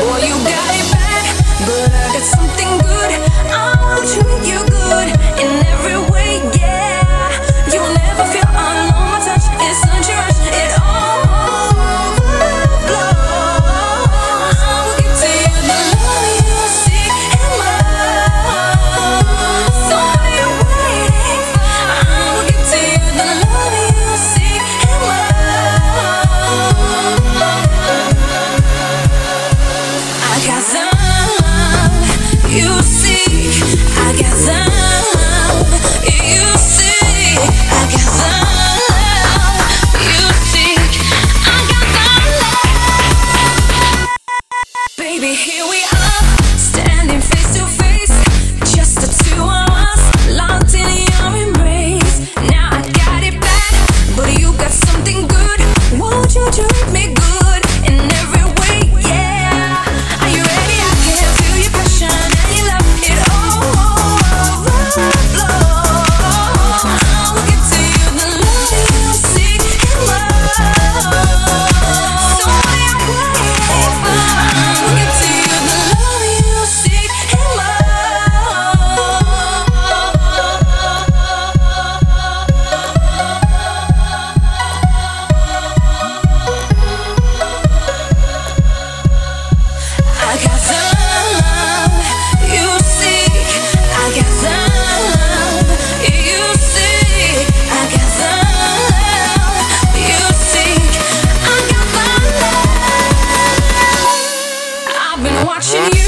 Boy, you got it bad, but I got something good. I'll treat you good in every way, yeah. You'll never feel. watching you.